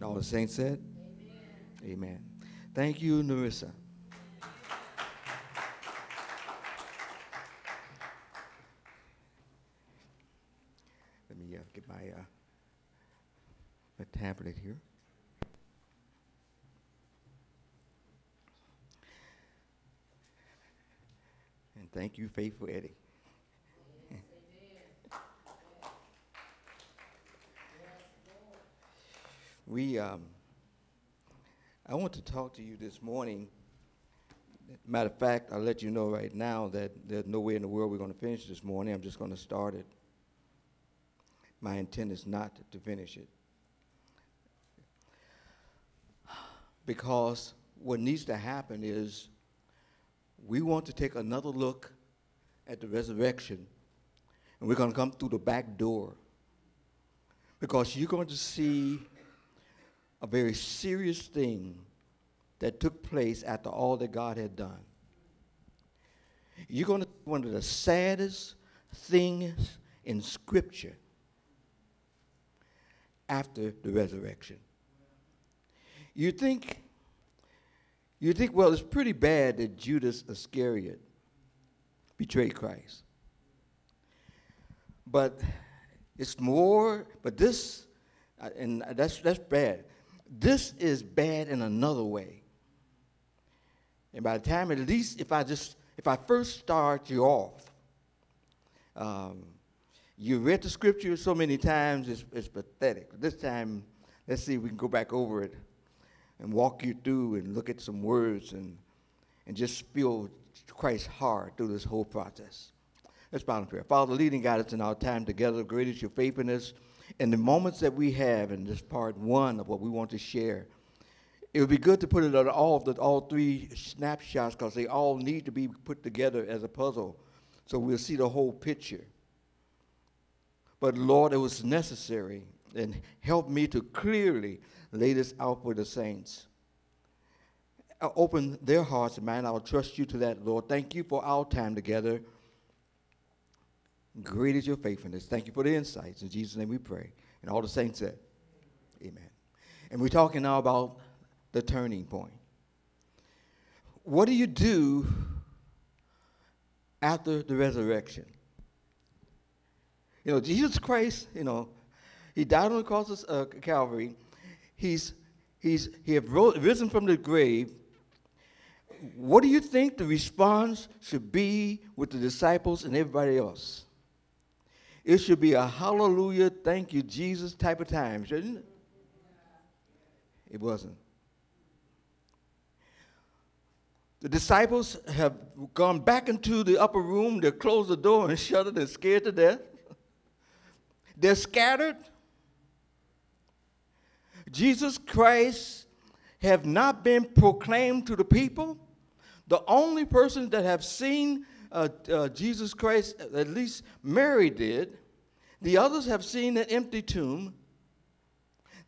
And all the saints said, Amen. Amen. Thank you, Narissa. Let me uh, get my, uh, my tablet here. And thank you, Faithful Eddie. We, um, I want to talk to you this morning. Matter of fact, I'll let you know right now that there's no way in the world we're going to finish this morning. I'm just going to start it. My intent is not to finish it. Because what needs to happen is we want to take another look at the resurrection, and we're going to come through the back door. Because you're going to see a very serious thing that took place after all that God had done. You're going to one of the saddest things in Scripture after the resurrection. You think, you think, well, it's pretty bad that Judas Iscariot betrayed Christ. But it's more, but this, uh, and that's, that's bad. This is bad in another way. And by the time, at least if I just, if I first start you off, um, you read the scripture so many times, it's, it's pathetic. This time, let's see if we can go back over it and walk you through and look at some words and, and just feel Christ's heart through this whole process. Let's bow in prayer. Father, leading God us in our time together, great is your faithfulness. And the moments that we have in this part one of what we want to share, it would be good to put it on all the all three snapshots because they all need to be put together as a puzzle so we'll see the whole picture. But Lord, it was necessary and help me to clearly lay this out for the saints. Uh, open their hearts mind. I'll trust you to that, Lord. Thank you for our time together. Great is your faithfulness. Thank you for the insights. In Jesus' name we pray. And all the saints said, Amen. And we're talking now about the turning point. What do you do after the resurrection? You know, Jesus Christ, you know, he died on the cross of uh, Calvary. He's, he's, he have risen from the grave. What do you think the response should be with the disciples and everybody else? It should be a hallelujah, thank you, Jesus type of time, shouldn't it? It wasn't. The disciples have gone back into the upper room, they closed the door and shut it, they're scared to death. They're scattered. Jesus Christ have not been proclaimed to the people. The only person that have seen uh, uh, Jesus Christ, at least Mary did, the others have seen an empty tomb.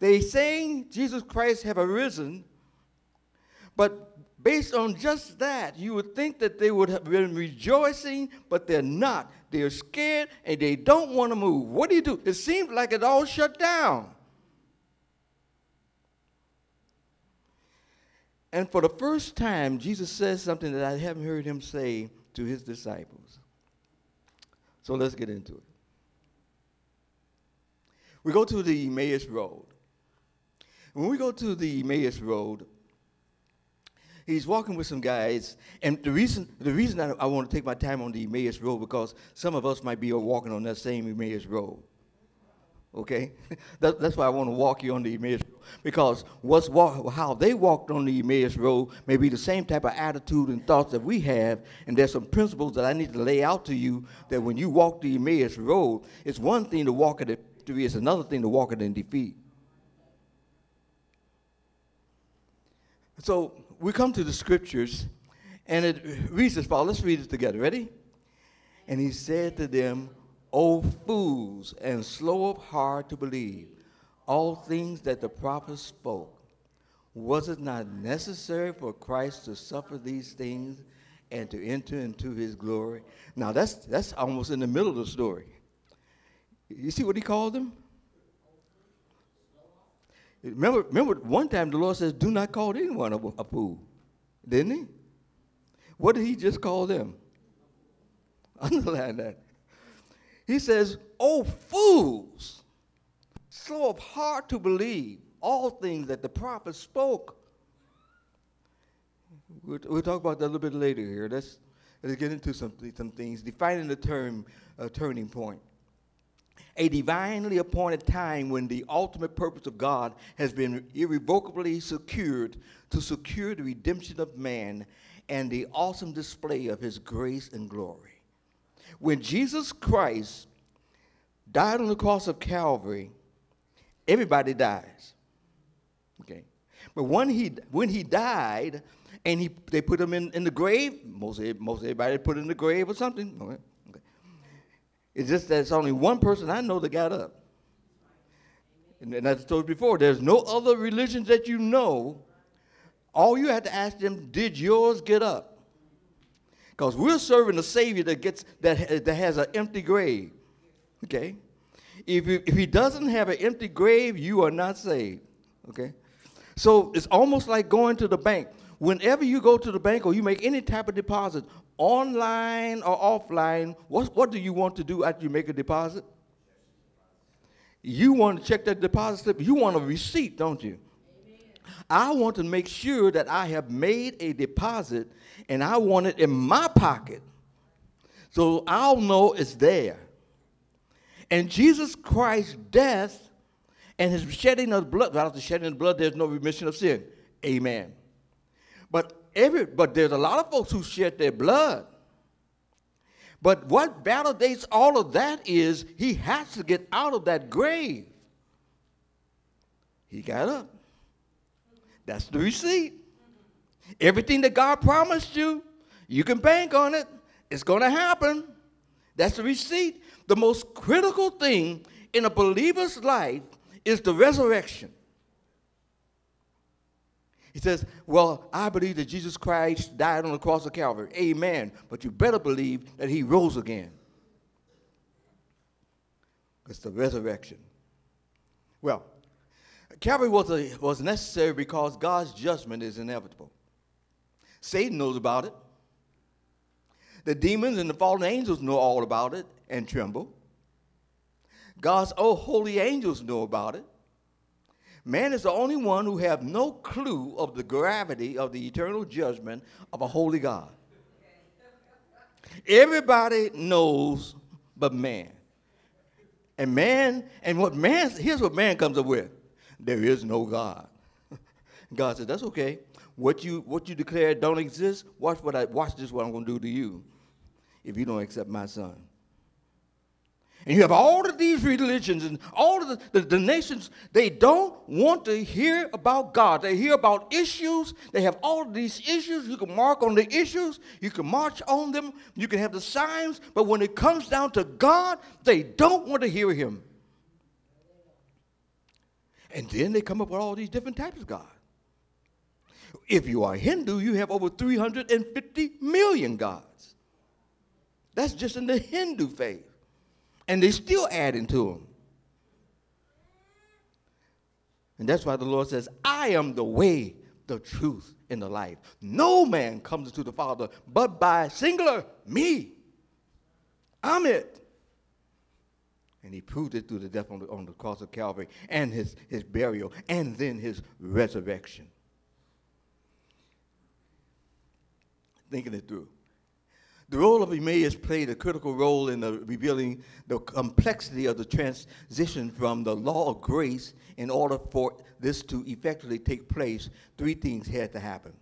They saying Jesus Christ have arisen, but based on just that, you would think that they would have been rejoicing, but they're not. They're scared and they don't want to move. What do you do? It seems like it all shut down. And for the first time, Jesus says something that I haven't heard him say to his disciples. So let's get into it. We go to the Emmaus Road. When we go to the Emmaus Road, he's walking with some guys, and the reason the reason I, I want to take my time on the Emmaus Road because some of us might be walking on that same Emmaus Road. Okay, that, that's why I want to walk you on the Emmaus Road because what's how they walked on the Emmaus Road may be the same type of attitude and thoughts that we have, and there's some principles that I need to lay out to you that when you walk the Emmaus Road, it's one thing to walk it in victory; it's another thing to walk it in defeat. So we come to the scriptures, and it reads as follows. Let's read it together. Ready? And he said to them, O fools, and slow of heart to believe all things that the prophets spoke. Was it not necessary for Christ to suffer these things and to enter into his glory? Now that's that's almost in the middle of the story. You see what he called them? Remember, remember one time the Lord says, do not call anyone a, fool. Didn't he? What did he just call them? Underline that. He says, Oh, fools, slow of heart to believe all things that the prophets spoke. We'll, we'll, talk about that a little bit later here. Let's, let's get into some, some things. Defining the term uh, turning point. A divinely appointed time when the ultimate purpose of God has been irrevocably secured to secure the redemption of man and the awesome display of his grace and glory. When Jesus Christ died on the cross of Calvary, everybody dies. Okay. But when he, when he died and he, they put him in, in the grave, most, most everybody put him in the grave or something. Okay. It's just that it's only one person I know that got up. And, and as I told you before, there's no other religions that you know. All you have to ask them, did yours get up? Because we're serving a Savior that, gets, that, that has an empty grave. Okay? If, you, if he doesn't have an empty grave, you are not saved. Okay? So it's almost like going to the bank. Whenever you go to the bank or you make any type of deposit, online or offline, what, what do you want to do after you make a deposit? You want to check that deposit slip. You want a receipt, don't you? I want to make sure that I have made a deposit and I want it in my pocket so I'll know it's there. And Jesus Christ's death and his shedding of blood, without the shedding of blood, there's no remission of sin. Amen. But every but there's a lot of folks who shed their blood. But what validates all of that is he has to get out of that grave. He got up. That's the receipt. Everything that God promised you, you can bank on it. It's going to happen. That's the receipt. The most critical thing in a believer's life is the resurrection. He says, Well, I believe that Jesus Christ died on the cross of Calvary. Amen. But you better believe that he rose again. It's the resurrection. Well, Calvary was, a, was necessary because God's judgment is inevitable. Satan knows about it. The demons and the fallen angels know all about it and tremble. God's oh holy angels know about it. Man is the only one who have no clue of the gravity of the eternal judgment of a holy God. Everybody knows but man. And man, and what man, here's what man comes up with. There is no God. God said, That's okay. What you what you declare don't exist, watch what I watch this what I'm gonna do to you if you don't accept my son. And you have all of these religions and all of the, the, the, nations, they don't want to hear about God. They hear about issues. They have all of these issues. You can mark on the issues, you can march on them, you can have the signs, but when it comes down to God, they don't want to hear Him. And then they come up with all these different types of God. If you are Hindu, you have over 350 million gods. That's just in the Hindu faith. And they're still adding to them. And that's why the Lord says, I am the way, the truth, and the life. No man comes to the Father but by singular me. I'm it. And he proved it through the death on the, on the cross of Calvary and his, his burial and then his resurrection. Thinking it through. The role of Emmaus played a critical role in the revealing the complexity of the transition from the law of grace. In order for this to effectively take place, three things had to happen.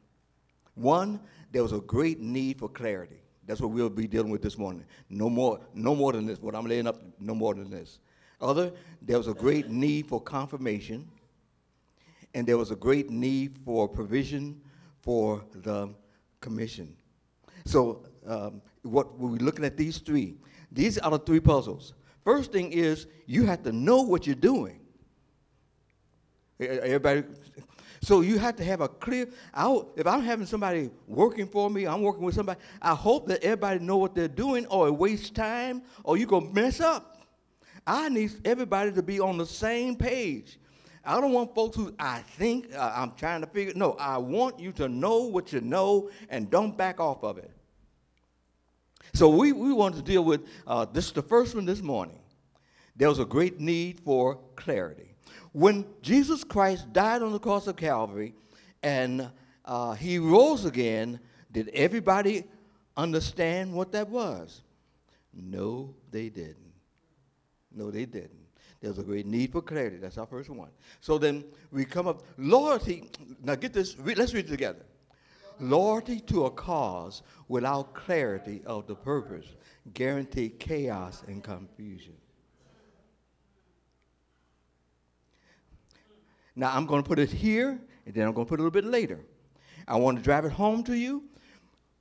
One, there was a great need for clarity. That's what we'll be dealing with this morning. No more, no more than this. What I'm laying up, no more than this. Other, there was a great need for confirmation, and there was a great need for provision for the commission. So um, what we're looking at these three. These are the three puzzles. First thing is you have to know what you're doing. Everybody, so you have to have a clear. I, if I'm having somebody working for me, I'm working with somebody. I hope that everybody know what they're doing, or it wastes time, or you gonna mess up. I need everybody to be on the same page. I don't want folks who I think uh, I'm trying to figure. No, I want you to know what you know and don't back off of it. So we, we want to deal with uh, this is the first one this morning. There was a great need for clarity. When Jesus Christ died on the cross of Calvary and uh, he rose again, did everybody understand what that was? No, they didn't. No, they didn't. There's a great need for clarity. That's our first one. So then we come up, loyalty. Now get this, let's read it together. Loyalty to a cause without clarity of the purpose guarantee chaos and confusion. Now I'm going to put it here, and then I'm going to put it a little bit later. I want to drive it home to you.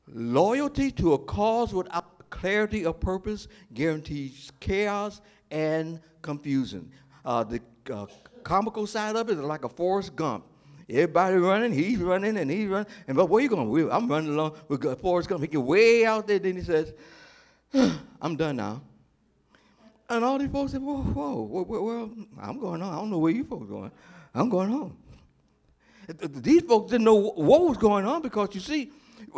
Loyalty to a cause without clarity of purpose guarantees chaos and confusion. Uh, the uh, comical side of it is like a Forrest Gump. Everybody running, he's running, and he's running. And but where you going? I'm running along with Forrest Gump. He get way out there, then he says, "I'm done now." And all these folks said, "Whoa, whoa, whoa, whoa, whoa, I'm going on. I don't know where you folks going. I'm going home." These folks didn't know what was going on because you see,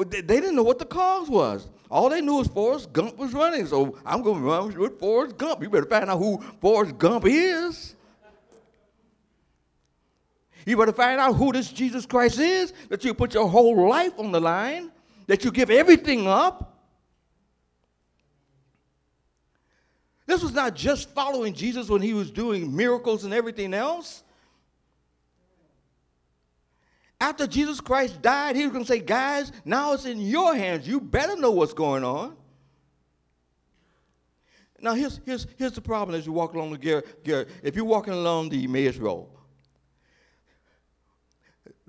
they didn't know what the cause was. All they knew was Forrest Gump was running, so I'm going to run with Forrest Gump. You better find out who Forrest Gump is. You better find out who this Jesus Christ is, that you put your whole life on the line, that you give everything up. This was not just following Jesus when he was doing miracles and everything else. After Jesus Christ died, he was going to say, guys, now it's in your hands. You better know what's going on. Now, here's, here's, here's the problem as you walk along the. Garrett if you're walking along the Emmaus Road,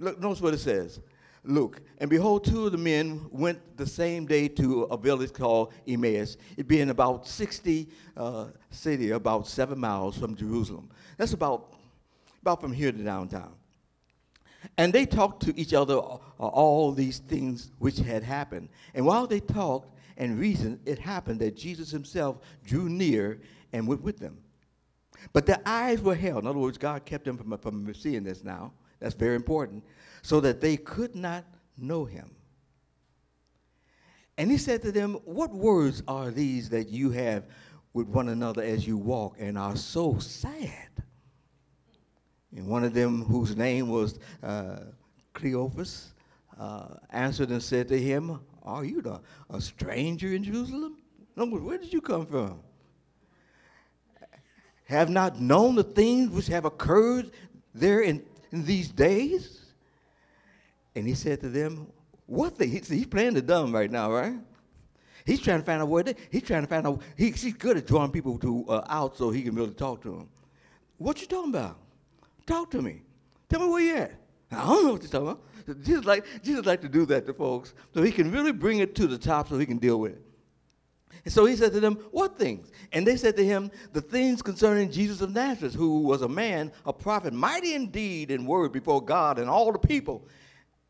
look, notice what it says. Luke, and behold, two of the men went the same day to a village called Emmaus, it being about 60 uh, city, about seven miles from Jerusalem. That's about, about from here to downtown. And they talked to each other uh, all these things which had happened. And while they talked and reasoned, it happened that Jesus himself drew near and went with them. But their eyes were held. In other words, God kept them from, from seeing this now. That's very important. So that they could not know him. And he said to them, What words are these that you have with one another as you walk and are so sad? And one of them, whose name was uh, Cleophas, uh, answered and said to him, Are you the, a stranger in Jerusalem? Where did you come from? Have not known the things which have occurred there in, in these days? And he said to them, What things? He's playing the dumb right now, right? He's trying to find out where they, he's trying to find out. He, he's good at drawing people to uh, out so he can really talk to them. What you talking about? Talk to me. Tell me where you at. I don't know what you're talking about. Jesus like, Jesus like to do that to folks so he can really bring it to the top so he can deal with it. And so he said to them, What things? And they said to him, The things concerning Jesus of Nazareth, who was a man, a prophet, mighty indeed in word before God and all the people,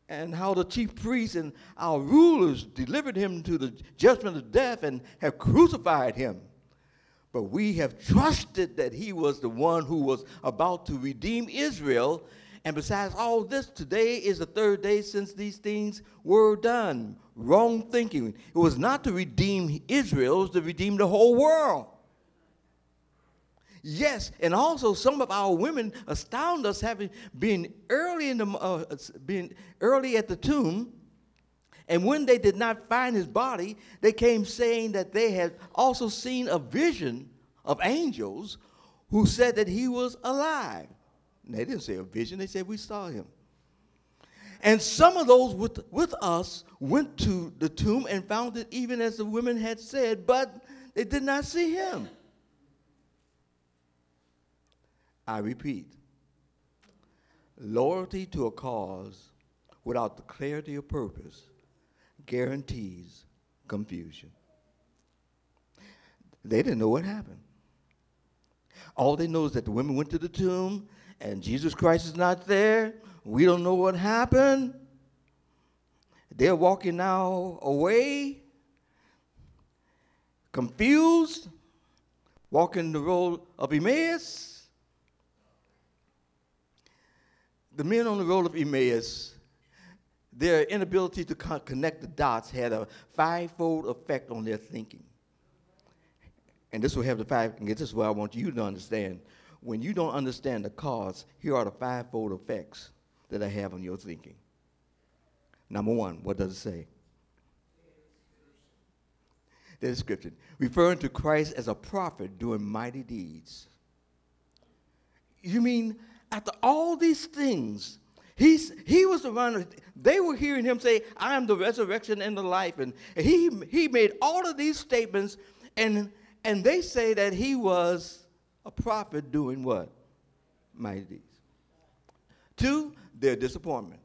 and how the chief priests and our rulers delivered him to the judgment of death and have crucified him. But we have trusted that he was the one who was about to redeem Israel. And besides all this, today is the third day since these things were done. Wrong thinking. It was not to redeem Israel, it was to redeem the whole world. Yes, and also some of our women astound us having been early in the uh, been early at the tomb, and when they did not find his body, they came saying that they had also seen a vision of angels who said that he was alive. They didn't say a vision, they said we saw him. And some of those with, with us went to the tomb and found it even as the women had said, but they did not see him. I repeat loyalty to a cause without the clarity of purpose guarantees confusion. They didn't know what happened. All they know is that the women went to the tomb and Jesus Christ is not there. We don't know what happened. They're walking now away, confused, walking the road of Emmaus. the men on the road of Emmaus, their inability to connect the dots had a fivefold effect on their thinking. And this will have the five, and this is what I want you to understand. When you don't understand the cause, here are the fivefold effects that I have on your thinking. Number one, what does it say? The description, referring to Christ as a prophet doing mighty deeds. You mean after all these things, he's, he was the one, they were hearing him say, I am the resurrection and the life. And he, he made all of these statements, and, and they say that he was a prophet doing what? Mighty deeds. Two, their disappointment.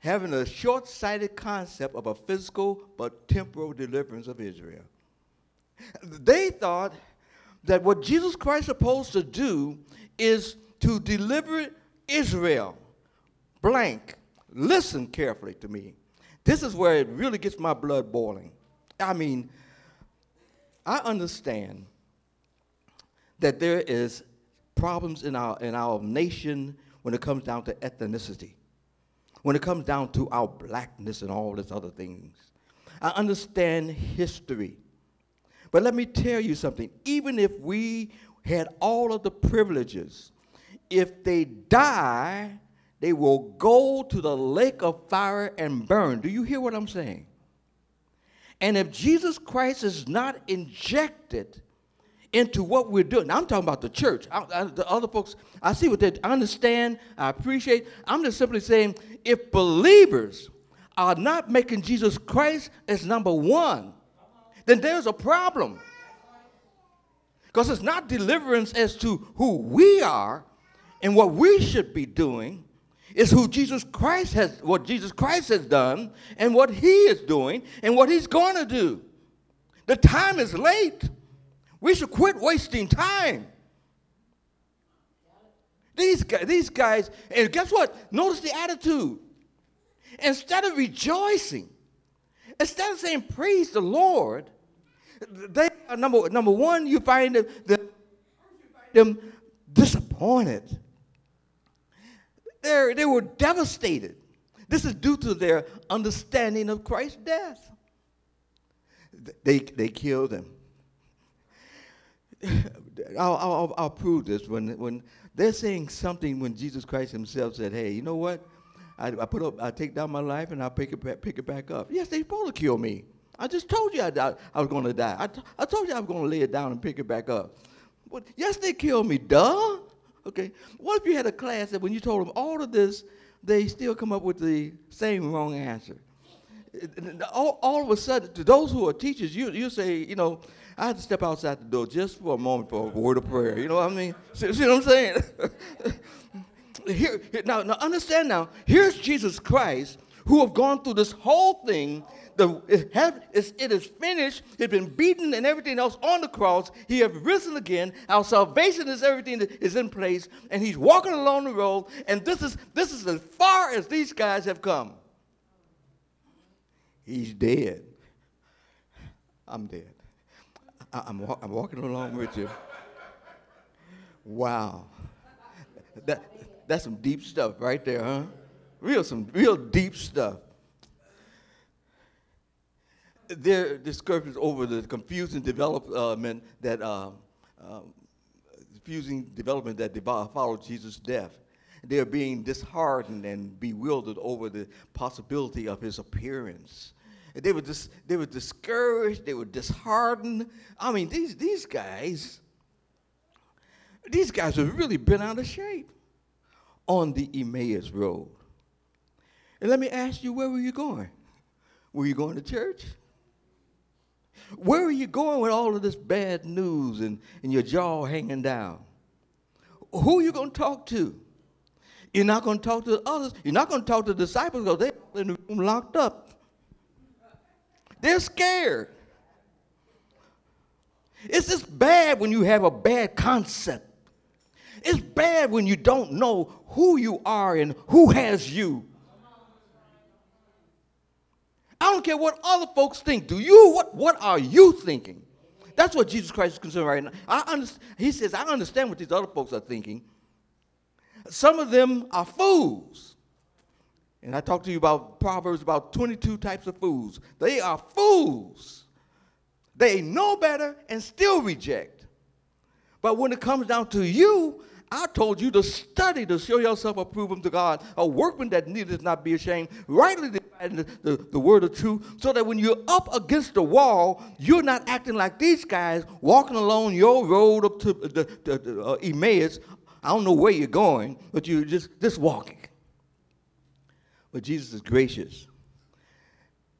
Having a short sighted concept of a physical but temporal deliverance of Israel. They thought that what Jesus Christ is supposed to do is to deliver Israel. Blank. Listen carefully to me. This is where it really gets my blood boiling. I mean, I understand that there is problems in our in our nation when it comes down to ethnicity. When it comes down to our blackness and all these other things. I understand history. But let me tell you something. Even if we had all of the privileges if they die, they will go to the lake of fire and burn. Do you hear what I'm saying? And if Jesus Christ is not injected into what we're doing, now I'm talking about the church. I, I, the other folks, I see what they understand, I appreciate. I'm just simply saying if believers are not making Jesus Christ as number one, then there's a problem. Because it's not deliverance as to who we are, and what we should be doing is who Jesus Christ has, what Jesus Christ has done, and what he is doing, and what he's going to do. The time is late. We should quit wasting time. These guys, these guys, and guess what? Notice the attitude. Instead of rejoicing, instead of saying praise the Lord, they uh, number number one, you find them, them disappointed. They're, they were devastated. This is due to their understanding of Christ's death. They, they killed him. I'll, I'll, I'll prove this when, when they're saying something when Jesus Christ himself said, hey, you know what? I, I put up, I take down my life and I pick it back, pick it back up. Yes, they're supposed to kill me. I just told you I, I, I was going to die. I, t- I told you I was going to lay it down and pick it back up. But yes, they killed me. Duh. Okay. What if you had a class that when you told them all of this, they still come up with the same wrong answer? All, all of a sudden, to those who are teachers, you, you say, you know, I had to step outside the door just for a moment for a word of prayer. You know what I mean? See, see what I'm saying? here, now, now, understand now, here's Jesus Christ who have gone through this whole thing the, it, have, it is finished. He's been beaten and everything else on the cross. He has risen again. Our salvation is everything that is in place, and he's walking along the road. And this is this is as far as these guys have come. He's dead. I'm dead. I, I'm, I'm walking along with you. Wow. That, that's some deep stuff right there, huh? Real some real deep stuff their discussions over the confusing development that uh, uh, confusing development that followed Jesus' death. They are being disheartened and bewildered over the possibility of his appearance. They were, dis- they were discouraged, they were disheartened. I mean, these, these guys, these guys have really been out of shape on the Emmaus Road. And let me ask you, where were you going? Were you going to church? Where are you going with all of this bad news and, and your jaw hanging down? Who are you going to talk to? You're not going to talk to others. You're not going to talk to the disciples because they're in the room locked up. They're scared. It's just bad when you have a bad concept. It's bad when you don't know who you are and who has you. I don't care what other folks think. Do you? What, what are you thinking? That's what Jesus Christ is concerned right now. I understand, he says, I understand what these other folks are thinking. Some of them are fools. And I talked to you about Proverbs about 22 types of fools. They are fools. They know better and still reject. But when it comes down to you, I told you to study to show yourself approved unto God, a workman that needeth not be ashamed, rightly dividing the, the, the, word of truth, so that when you're up against the wall, you're not acting like these guys walking along your road up to the, the, the uh, Emmaus. I don't know where you're going, but you're just, just walking. But Jesus is gracious.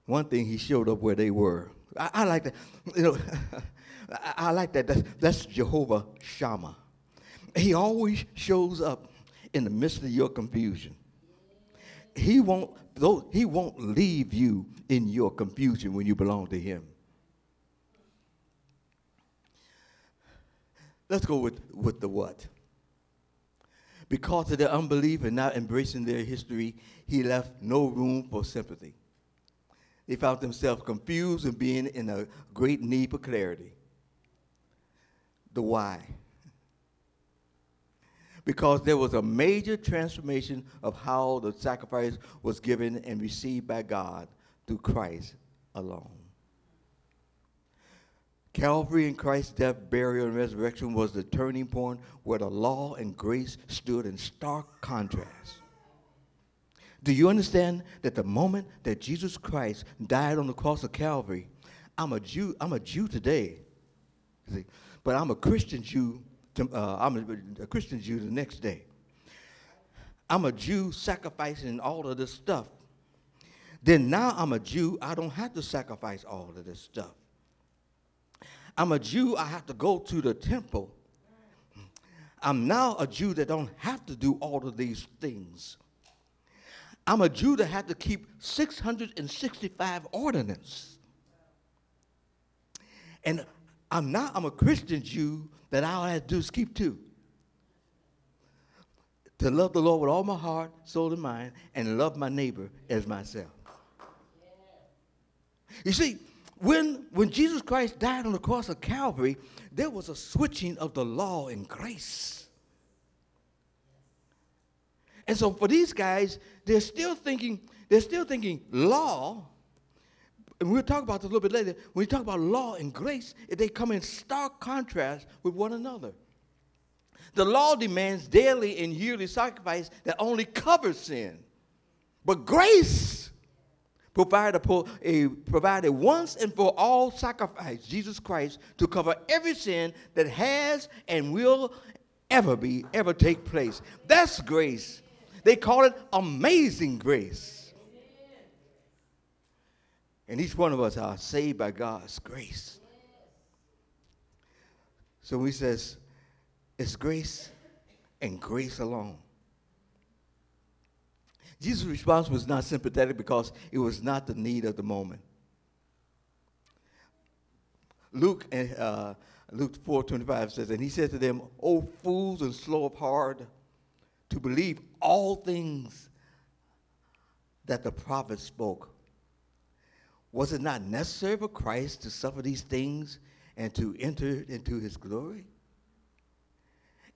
One thing, he showed up where they were. I, I like that. You know, I, I, like that. That's, that's Jehovah Shammah. He always shows up in the midst of your confusion. He won't, though, he won't leave you in your confusion when you belong to him. Let's go with, with the what. Because of their unbelief and not embracing their history, he left no room for sympathy. They found themselves confused and being in a great need for clarity. The why. Because there was a major transformation of how the sacrifice was given and received by God through Christ alone. Calvary and Christ's death, burial, and resurrection was the turning point where the law and grace stood in stark contrast. Do you understand that the moment that Jesus Christ died on the cross of Calvary, I'm a Jew, I'm a Jew today, see, but I'm a Christian Jew, to, uh, I'm a, a Christian Jew the next day. I'm a Jew sacrificing all of this stuff. Then now I'm a Jew, I don't have to sacrifice all of this stuff. I'm a Jew, I have to go to the temple. I'm now a Jew that don't have to do all of these things. I'm a Jew that had to keep 665 ordinances. And I'm not, I'm a Christian Jew that all I have to do is keep two. To love the Lord with all my heart, soul, and mind, and love my neighbor as myself. You see, when, when Jesus Christ died on the cross of Calvary, there was a switching of the law and grace. And so for these guys, they're still thinking, they're still thinking law. And we'll talk about this a little bit later. When we talk about law and grace, they come in stark contrast with one another. The law demands daily and yearly sacrifice that only covers sin. But grace provided a, once and for all sacrifice, Jesus Christ, to cover every sin that has and will ever be, ever take place. That's grace. They call it amazing grace. And each one of us are saved by God's grace. So he says, it's grace and grace alone. Jesus' response was not sympathetic because it was not the need of the moment. Luke, uh, Luke 4 25 says, And he said to them, O fools and slow of heart to believe all things that the prophets spoke. Was it not necessary for Christ to suffer these things and to enter into his glory?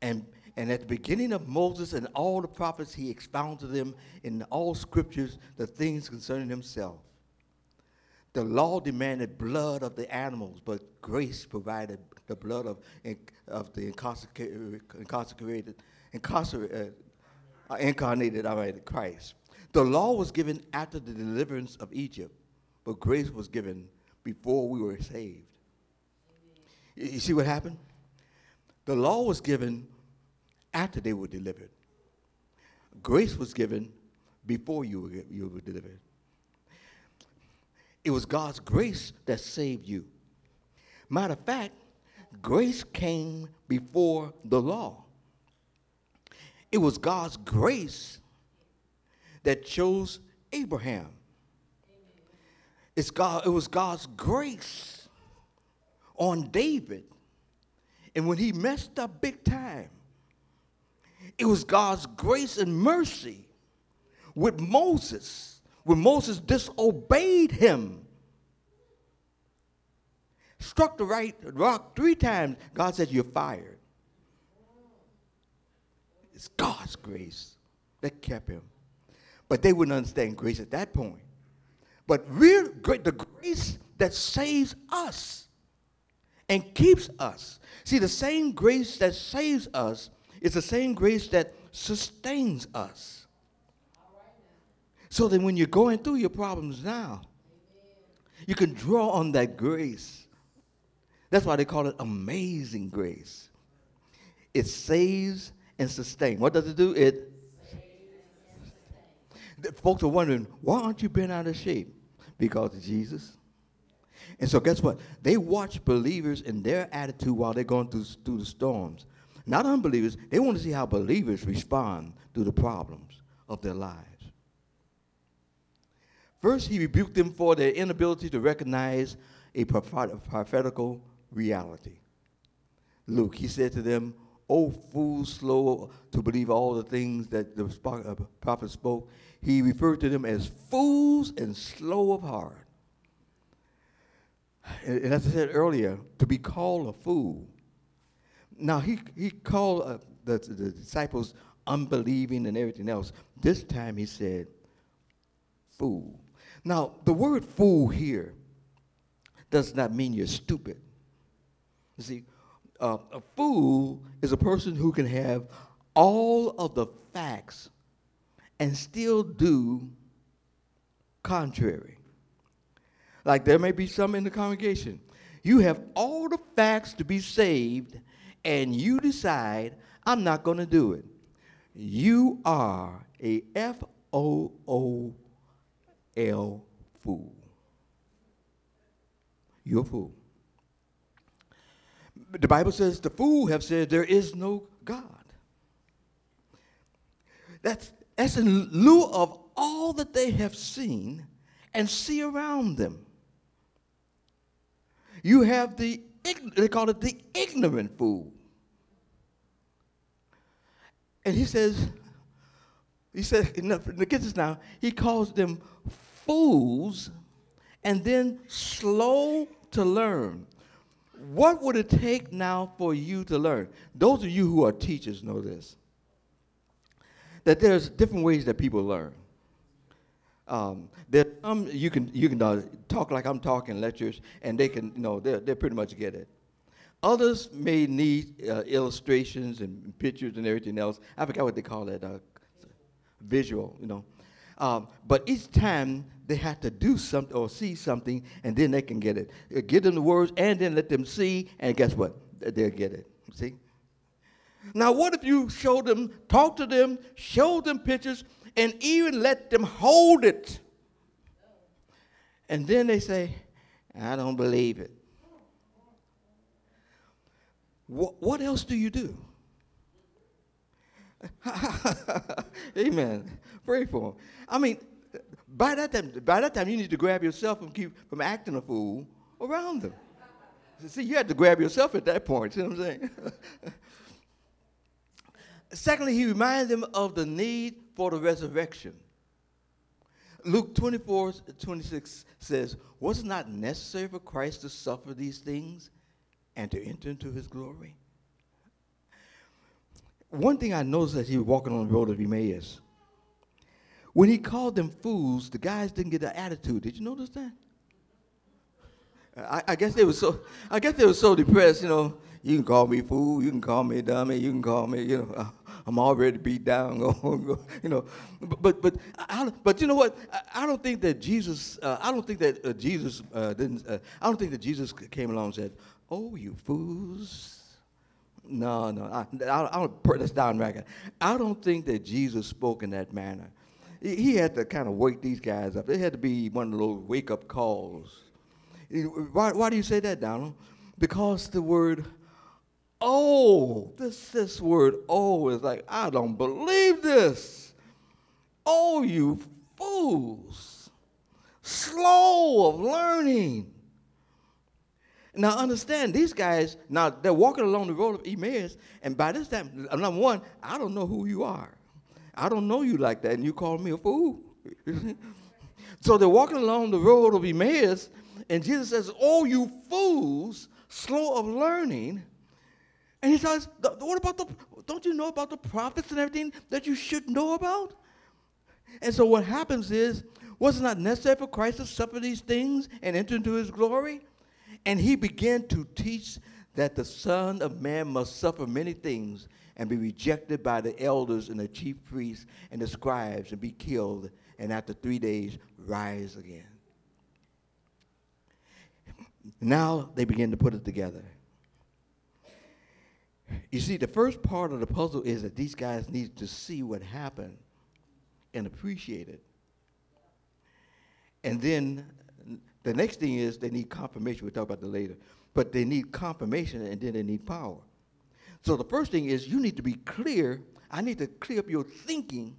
And and at the beginning of Moses and all the prophets, he expounded them in all scriptures the things concerning himself. The law demanded blood of the animals, but grace provided the blood of, of the incarcerated, incarcerated, uh, incarnated Christ. The law was given after the deliverance of Egypt, but grace was given before we were saved. You see what happened? The law was given after they were delivered. Grace was given before you were, you were delivered. It was God's grace that saved you. Matter of fact, grace came before the law. It was God's grace that chose Abraham. It's God, it was God's grace on David. And when he messed up big time, it was God's grace and mercy with Moses when Moses disobeyed him. Struck the right rock three times, God said, You're fired. It's God's grace that kept him. But they wouldn't understand grace at that point. But real the grace that saves us and keeps us. See, the same grace that saves us is the same grace that sustains us. So that when you're going through your problems now, you can draw on that grace. That's why they call it amazing grace. It saves and sustains. What does it do? It folks are wondering, why aren't you bent out of shape? Because of Jesus. And so guess what? They watch believers in their attitude while they're going through, through the storms. Not unbelievers. They want to see how believers respond to the problems of their lives. First, he rebuked them for their inability to recognize a prophetical reality. Luke, he said to them, O fools, slow to believe all the things that the uh, prophet spoke. He referred to them as fools and slow of heart. And as I said earlier, to be called a fool. Now, he, he called uh, the, the disciples unbelieving and everything else. This time he said, fool. Now, the word fool here does not mean you're stupid. You see, uh, a fool is a person who can have all of the facts and still do contrary. Like there may be some in the congregation. You have all the facts to be saved, and you decide, I'm not going to do it. You are a F O O L fool. You're a fool. The Bible says the fool have said there is no God. That's, that's in lieu of all that they have seen and see around them. You have the, they call it the ignorant fool. And he says, he says, said, get this now, he calls them fools and then slow to learn. What would it take now for you to learn? Those of you who are teachers know this. That there's different ways that people learn. Um, there some you can you can uh, talk like I'm talking lectures, and they can you know they they pretty much get it. Others may need uh, illustrations and pictures and everything else. I forgot what they call it, uh, visual, you know. Um, but each time they have to do something or see something, and then they can get it. Uh, give them the words, and then let them see, and guess what? They'll get it. See? Now, what if you show them, talk to them, show them pictures, and even let them hold it? And then they say, I don't believe it. What, what else do you do? Amen. Pray for them. I mean, by that time, by that time, you need to grab yourself and keep from acting a fool around them. See, you had to grab yourself at that point. See what I'm saying? Secondly, he reminded them of the need for the resurrection. Luke 24, 26 says, Was it not necessary for Christ to suffer these things and to enter into his glory? One thing I noticed as he was walking on the road of Emmaus, when he called them fools, the guys didn't get an attitude. Did you notice that? I, I, guess they were so. I guess they were so depressed. You know, you can call me fool, you can call me dummy, you can call me. You know, I'm already beat down. you know, but but I, but you know what? I, don't think that Jesus. Uh, I don't think that uh, Jesus uh, didn't. Uh, I don't think that Jesus came along and said, "Oh, you fools." No, no. I, I, I don't put this down record. I don't think that Jesus spoke in that manner he had to kind of wake these guys up. It had to be one of those wake up calls. Why, why do you say that, Donald? Because the word oh, this, this word oh is like, I don't believe this. Oh, you fools, slow of learning. Now understand, these guys, now they're walking along the road of Emmaus, and by this time, number one, I don't know who you are. I don't know you like that, and you call me a fool. so they're walking along the road of Emmaus, and Jesus says, Oh, you fools, slow of learning. And he says, What about the, don't you know about the prophets and everything that you should know about? And so what happens is, was it not necessary for Christ to suffer these things and enter into his glory? And he began to teach that the Son of Man must suffer many things and be rejected by the elders and the chief priests and the scribes and be killed, and after three days rise again. Now they begin to put it together. You see, the first part of the puzzle is that these guys need to see what happened and appreciate it. And then the next thing is they need confirmation. We'll talk about that later. But they need confirmation and then they need power. So the first thing is you need to be clear. I need to clear up your thinking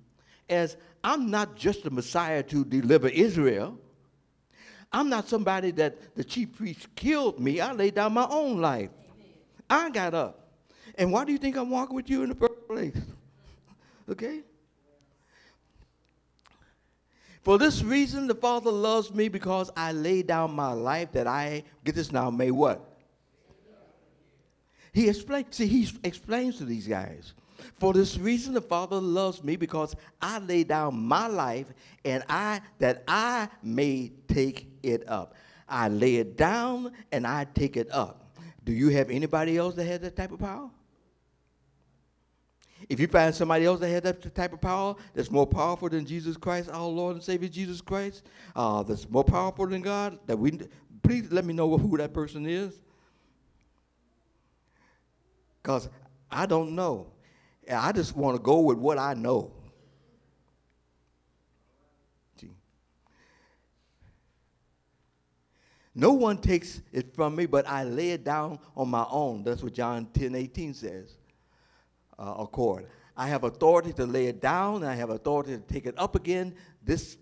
as I'm not just the Messiah to deliver Israel. I'm not somebody that the chief priest killed me. I laid down my own life. I got up. And why do you think I'm walking with you in the first place? okay? For this reason, the Father loves me because I lay down my life that I, get this now, may what? He explains, see, he explains to these guys. For this reason, the Father loves me because I lay down my life and I, that I may take it up. I lay it down and I take it up. Do you have anybody else that has that type of power? If you find somebody else that has that type of power that's more powerful than Jesus Christ, our Lord and Savior Jesus Christ, uh, that's more powerful than God, that we please let me know who that person is. Because I don't know. I just want to go with what I know. No one takes it from me, but I lay it down on my own. That's what John 10 18 says. Uh, accord. I have authority to lay it down, and I have authority to take it up again. This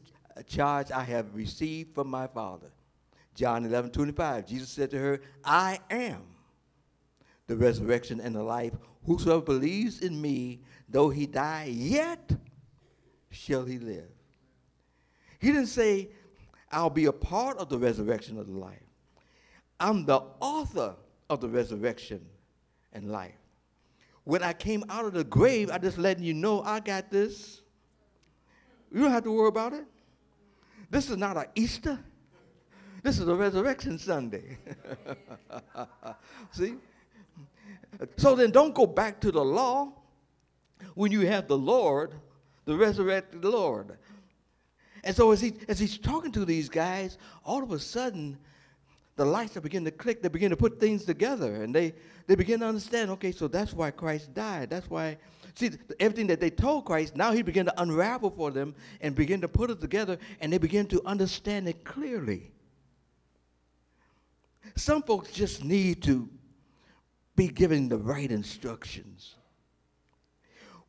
charge I have received from my Father. John 11 25. Jesus said to her, I am the resurrection and the life. Whosoever believes in me, though he die, yet shall he live. He didn't say, I'll be a part of the resurrection of the life. I'm the author of the resurrection and life. When I came out of the grave, I just letting you know I got this. You don't have to worry about it. This is not an Easter. This is a resurrection Sunday. See? So then don't go back to the law when you have the Lord, the resurrected Lord. And so as, he, as he's talking to these guys, all of a sudden, the lights are beginning to click. They begin to put things together. And they, they begin to understand, okay, so that's why Christ died. That's why, see, everything that they told Christ, now he began to unravel for them and begin to put it together. And they begin to understand it clearly. Some folks just need to be given the right instructions.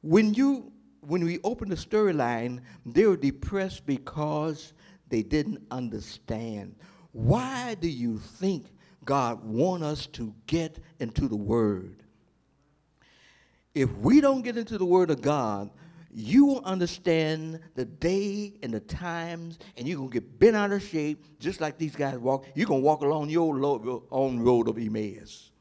When you when we open the storyline, they were depressed because they didn't understand. Why do you think God want us to get into the Word? If we don't get into the Word of God, you will understand the day and the times, and you're to get bent out of shape, just like these guys walk. You're to walk along your own road of Emmaus.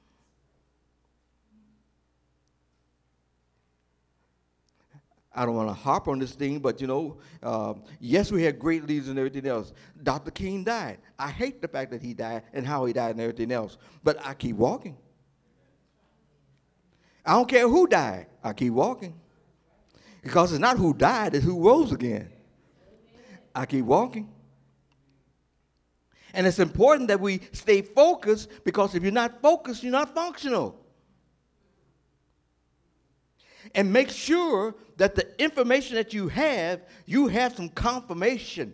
I don't want to harp on this thing, but you know, uh, yes, we had great leaders and everything else. Dr. King died. I hate the fact that he died and how he died and everything else, but I keep walking. I don't care who died, I keep walking. Because it's not who died, it's who rose again. I keep walking. And it's important that we stay focused because if you're not focused, you're not functional and make sure that the information that you have, you have some confirmation.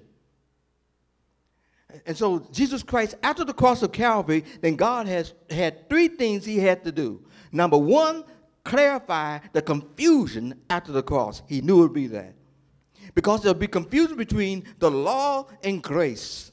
And so Jesus Christ, after the cross of Calvary, then God has had three things he had to do. Number one, clarify the confusion after the cross. He knew it would be that. Because there'll be confusion between the law and grace.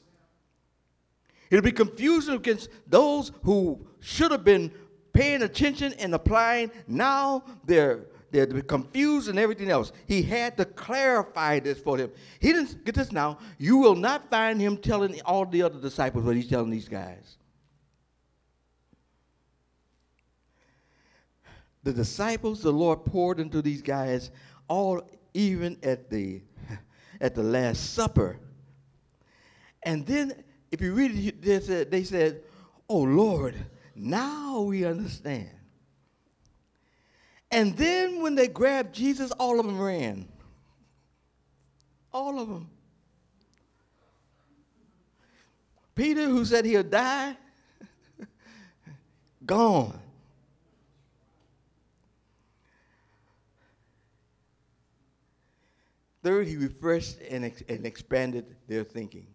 It'll be confusion against those who should have been paying attention and applying. Now they're they're confused and everything else. He had to clarify this for them. He didn't get this now. You will not find him telling all the other disciples what he's telling these guys. the disciples, the Lord poured into these guys all even at the at the Last Supper. And then, if you read it, they said, they said, "Oh Lord, now we understand." And then, when they grabbed Jesus, all of them ran. All of them. Peter, who said he'll die, gone. Third, he refreshed and, ex- and expanded their thinking.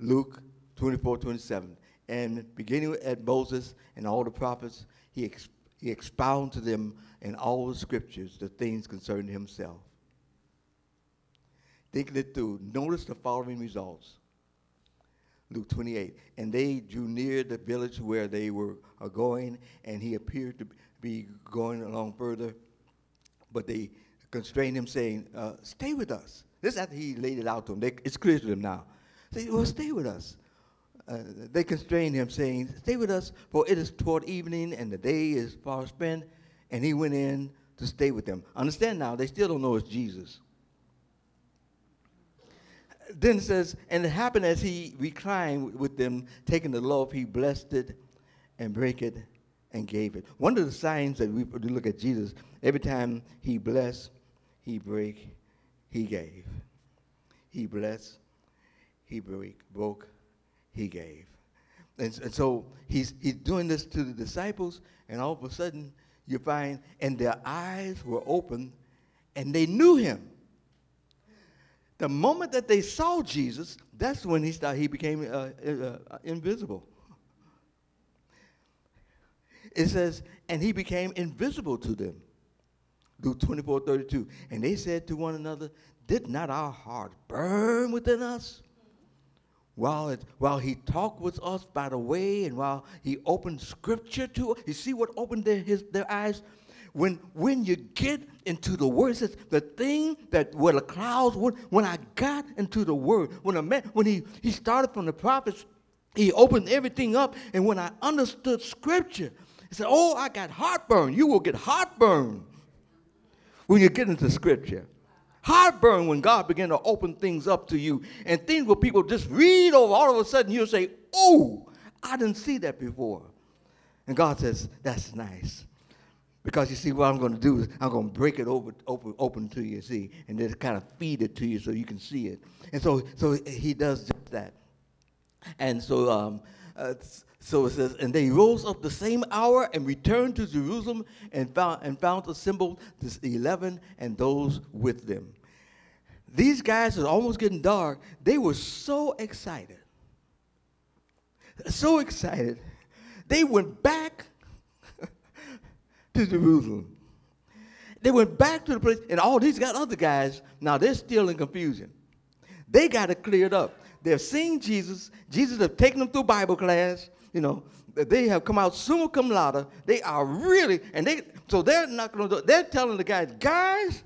Luke 24, 27. And beginning at Moses and all the prophets, he, ex- he expounded to them in all the scriptures the things concerning himself. Thinking it through, notice the following results. Luke 28. And they drew near the village where they were going, and he appeared to be going along further, but they constrained him, saying, uh, Stay with us. This after he laid it out to them. They, it's clear to them now. Say, Well, stay with us. Uh, they constrained him, saying, Stay with us, for it is toward evening, and the day is far spent. And he went in to stay with them. Understand now, they still don't know it's Jesus. Then it says, And it happened as he reclined with them, taking the loaf, he blessed it and brake it and gave it. One of the signs that we look at Jesus, every time he blessed, he break, he gave. He blessed, he break, broke, he gave. And, and so he's, he's doing this to the disciples, and all of a sudden you find, and their eyes were open, and they knew him. The moment that they saw Jesus, that's when he started, he became uh, uh, uh, invisible. It says, and he became invisible to them. Luke 24, 32. And they said to one another, Did not our heart burn within us? While, it, while he talked with us by the way and while he opened scripture to us, you see what opened their, his, their eyes? When, when you get into the word, says the thing that where the clouds were, when I got into the word, when a man, when he, he started from the prophets, he opened everything up, and when I understood scripture, he said, Oh, I got heartburn. You will get heartburn when you get into scripture. Heartburn when God began to open things up to you and things where people just read over, all of a sudden you'll say, Oh, I didn't see that before. And God says, That's nice. Because you see, what I'm going to do is I'm going to break it over, open, open to you, see, and then kind of feed it to you so you can see it. And so, so he does just that. And so, um, uh, so it says, and they rose up the same hour and returned to Jerusalem and found, and found assembled the eleven and those with them. These guys are almost getting dark. They were so excited. So excited. They went back to Jerusalem. They went back to the place, and all these got other guys, now they're still in confusion. They got it cleared up. They've seen Jesus. Jesus have taken them through Bible class. You know, they have come out summa cum laude. They are really, and they, so they're not going to, they're telling the guys, guys,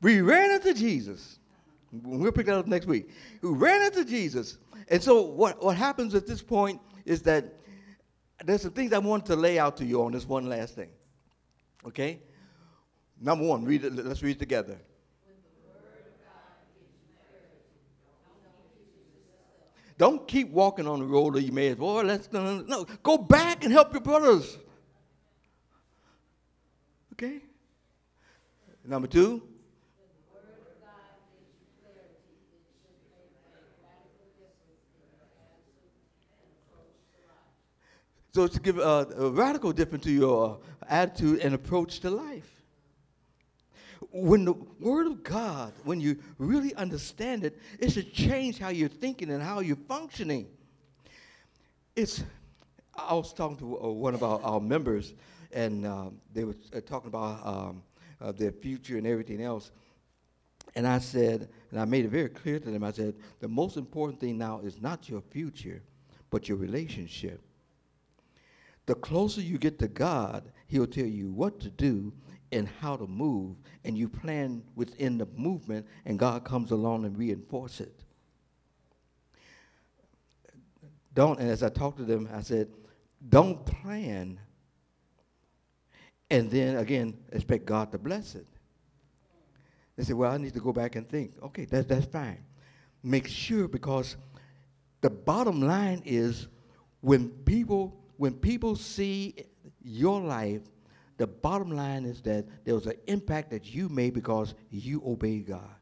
we ran into Jesus. We'll pick that up next week. We ran into Jesus. And so what, what happens at this point is that there's some things I want to lay out to you on this one last thing. Okay? Number one, read it, let's read it together. Don't keep walking on the road you made. Boy, let's no. Go back and help your brothers. Okay. Number two. So to give a radical difference to your attitude and approach to life when the Word of God, when you really understand it, it should change how you're thinking and how you're functioning. It's, I was talking to uh, one of our, our members, and um, they were uh, talking about um, uh, their future and everything else. And I said, and I made it very clear to them, I said, the most important thing now is not your future, but your relationship. The closer you get to God, He'll tell you what to do and how to move, and you plan within the movement, and God comes along and reinforce it. Don't, and as I talked to them, I said, don't plan and then again expect God to bless it. They say, well, I need to go back and think. Okay, that, that's fine. Make sure because the bottom line is when people when people see your life, the bottom line is that there was an impact that you made because you obeyed God.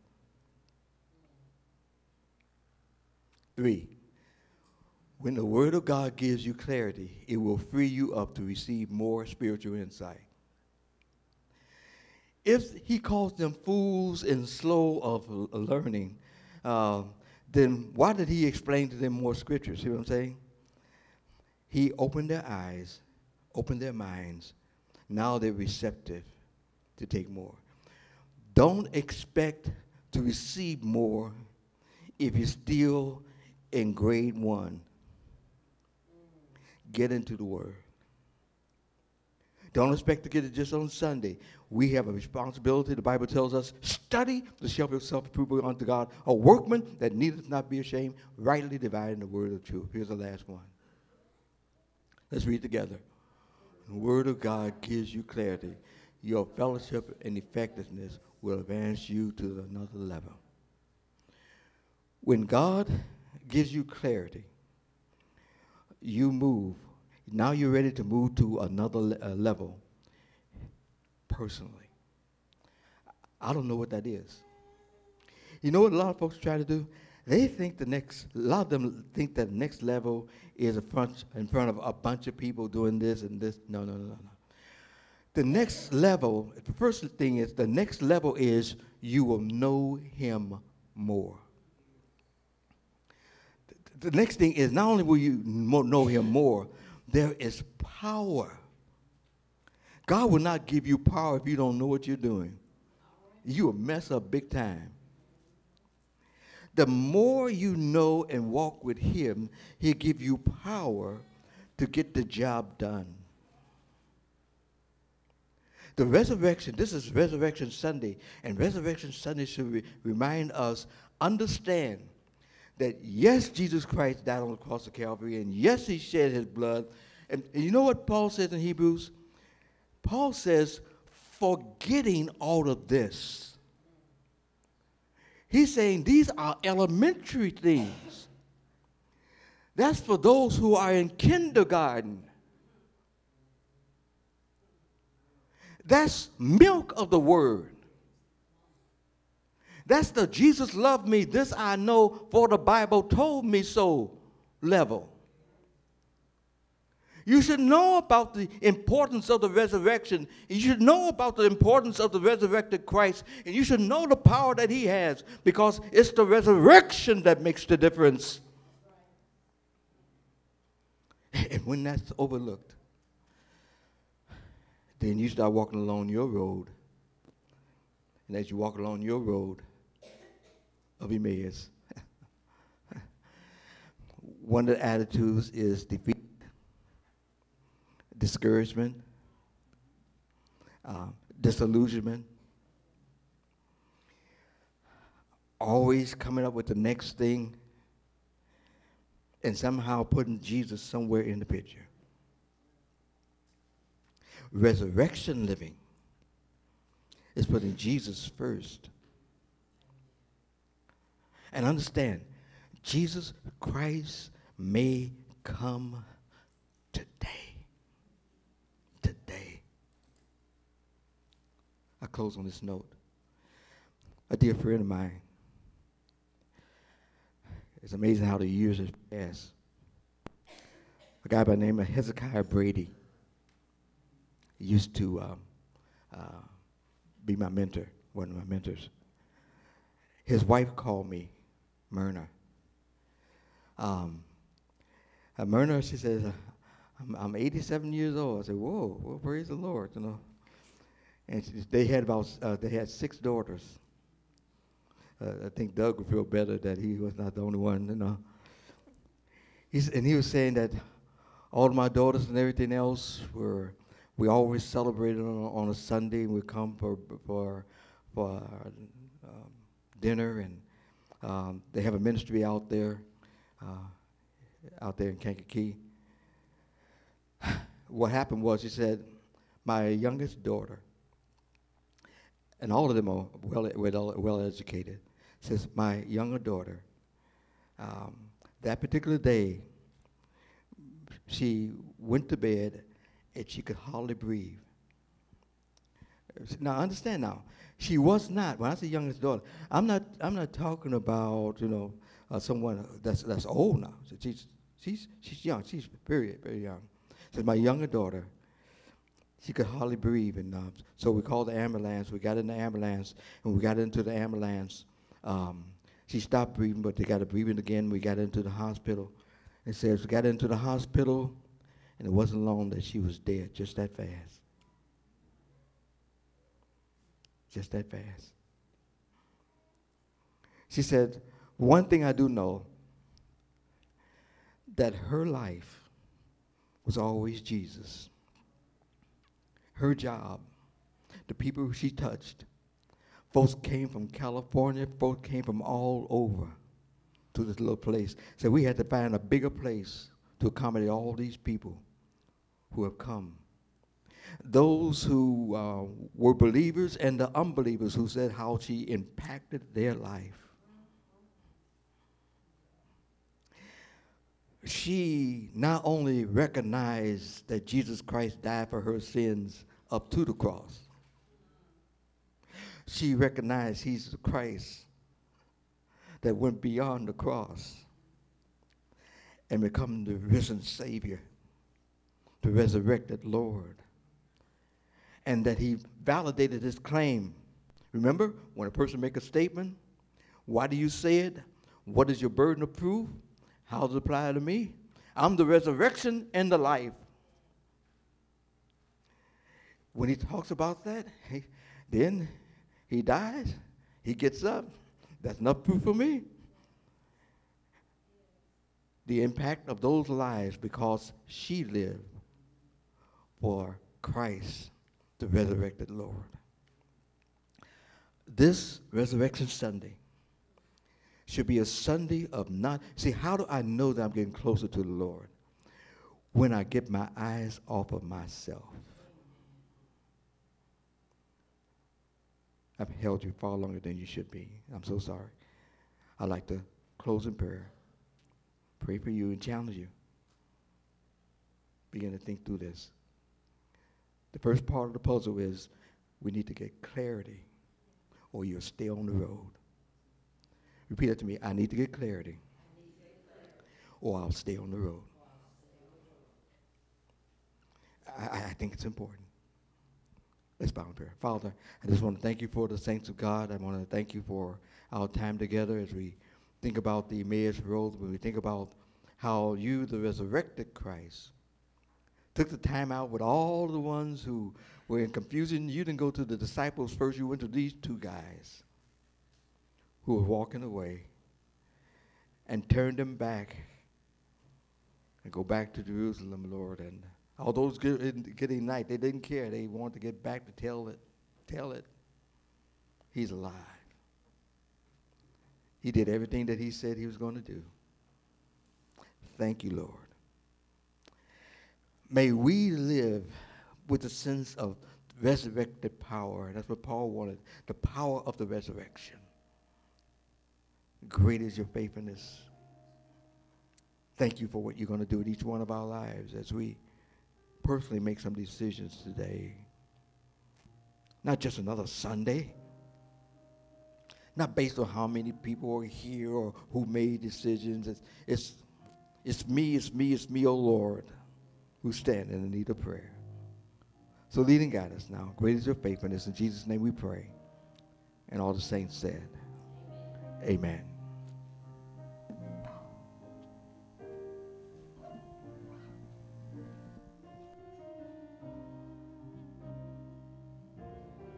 Three, when the Word of God gives you clarity, it will free you up to receive more spiritual insight. If he calls them fools and slow of learning, uh, then why did he explain to them more scriptures? See what I'm saying? He opened their eyes, opened their minds. Now they're receptive to take more. Don't expect to receive more if you're still in grade one. Get into the Word. Don't expect to get it just on Sunday. We have a responsibility. The Bible tells us, study to show yourself approved unto God, a workman that needeth not be ashamed, rightly dividing the word of truth. Here's the last one. Let's read together. The word of God gives you clarity. Your fellowship and effectiveness will advance you to another level. When God gives you clarity, you move now you're ready to move to another le- uh, level personally. I don't know what that is. You know what a lot of folks try to do? They think the next, a lot of them think that next level is a front, in front of a bunch of people doing this and this. No, no, no, no, no. The next level, the first thing is, the next level is you will know him more. The next thing is not only will you know him more, there is power. God will not give you power if you don't know what you're doing. You will mess up big time. The more you know and walk with Him, He'll give you power to get the job done. The resurrection, this is Resurrection Sunday, and Resurrection Sunday should re- remind us understand that yes, Jesus Christ died on the cross of Calvary, and yes, he shed his blood. And, and you know what Paul says in Hebrews? Paul says, forgetting all of this. He's saying these are elementary things. That's for those who are in kindergarten. That's milk of the word. That's the Jesus loved me, this I know, for the Bible told me so level. You should know about the importance of the resurrection. You should know about the importance of the resurrected Christ. And you should know the power that he has because it's the resurrection that makes the difference. And when that's overlooked, then you start walking along your road. And as you walk along your road, of Emmaus. One of the attitudes is defeat, discouragement, uh, disillusionment, always coming up with the next thing and somehow putting Jesus somewhere in the picture. Resurrection living is putting Jesus first and understand, Jesus Christ may come today. Today. I close on this note. A dear friend of mine, it's amazing how the years have passed. A guy by the name of Hezekiah Brady used to um, uh, be my mentor, one of my mentors. His wife called me Myrna. Um, uh, Myrna, she says, I'm, I'm 87 years old. I said, whoa, well, praise the Lord, you know. And she, they had about, uh, they had six daughters. Uh, I think Doug would feel better that he was not the only one, you know. He's, and he was saying that all my daughters and everything else were, we always celebrated on, on a Sunday. We come for, for, for um, dinner and um, they have a ministry out there, uh, out there in Kankakee. what happened was he said, my youngest daughter, and all of them are well, well, well educated, says, My younger daughter, um, that particular day, she went to bed and she could hardly breathe. Now, understand now, she was not, when I say youngest daughter, I'm not, I'm not talking about, you know, uh, someone that's, that's old now. She's, she's, she's young. She's very, very young. So my younger daughter, she could hardly breathe. And uh, so we called the ambulance. We got in the ambulance, and we got into the ambulance. Um, she stopped breathing, but they got her breathing again. We got into the hospital. It says we got into the hospital, and it wasn't long that she was dead, just that fast. Just that fast. She said, one thing I do know that her life was always Jesus. Her job, the people she touched, folks came from California, folks came from all over to this little place. So we had to find a bigger place to accommodate all these people who have come. Those who uh, were believers and the unbelievers who said how she impacted their life. She not only recognized that Jesus Christ died for her sins up to the cross, she recognized he's the Christ that went beyond the cross and become the risen Savior, the resurrected Lord. And that he validated his claim. Remember, when a person makes a statement, why do you say it? What is your burden of proof? How does it apply to me? I'm the resurrection and the life. When he talks about that, he, then he dies, he gets up. That's enough proof for me. The impact of those lives because she lived for Christ, the resurrected Lord. This Resurrection Sunday, should be a Sunday of not. See, how do I know that I'm getting closer to the Lord? When I get my eyes off of myself. I've held you far longer than you should be. I'm so sorry. I'd like to close in prayer, pray for you, and challenge you. Begin to think through this. The first part of the puzzle is we need to get clarity, or you'll stay on the road. Repeat it to me. I need to get clarity, or I'll stay on the road. I, I think it's important. Let's bow in prayer. Father, I just want to thank you for the saints of God. I want to thank you for our time together as we think about the Emmaus Road, when we think about how you, the resurrected Christ, took the time out with all the ones who were in confusion. You didn't go to the disciples first, you went to these two guys who were walking away and turned them back and go back to Jerusalem, Lord. And all those getting night, they didn't care. They wanted to get back to tell it, tell it. He's alive. He did everything that he said he was going to do. Thank you, Lord. May we live with a sense of resurrected power. That's what Paul wanted the power of the resurrection. Great is your faithfulness. Thank you for what you're going to do in each one of our lives as we personally make some decisions today. Not just another Sunday. Not based on how many people are here or who made decisions. It's, it's, it's me, it's me, it's me, oh Lord, who stand in the need of prayer. So lead and guide us now. Great is your faithfulness. In Jesus' name we pray. And all the saints said, Amen.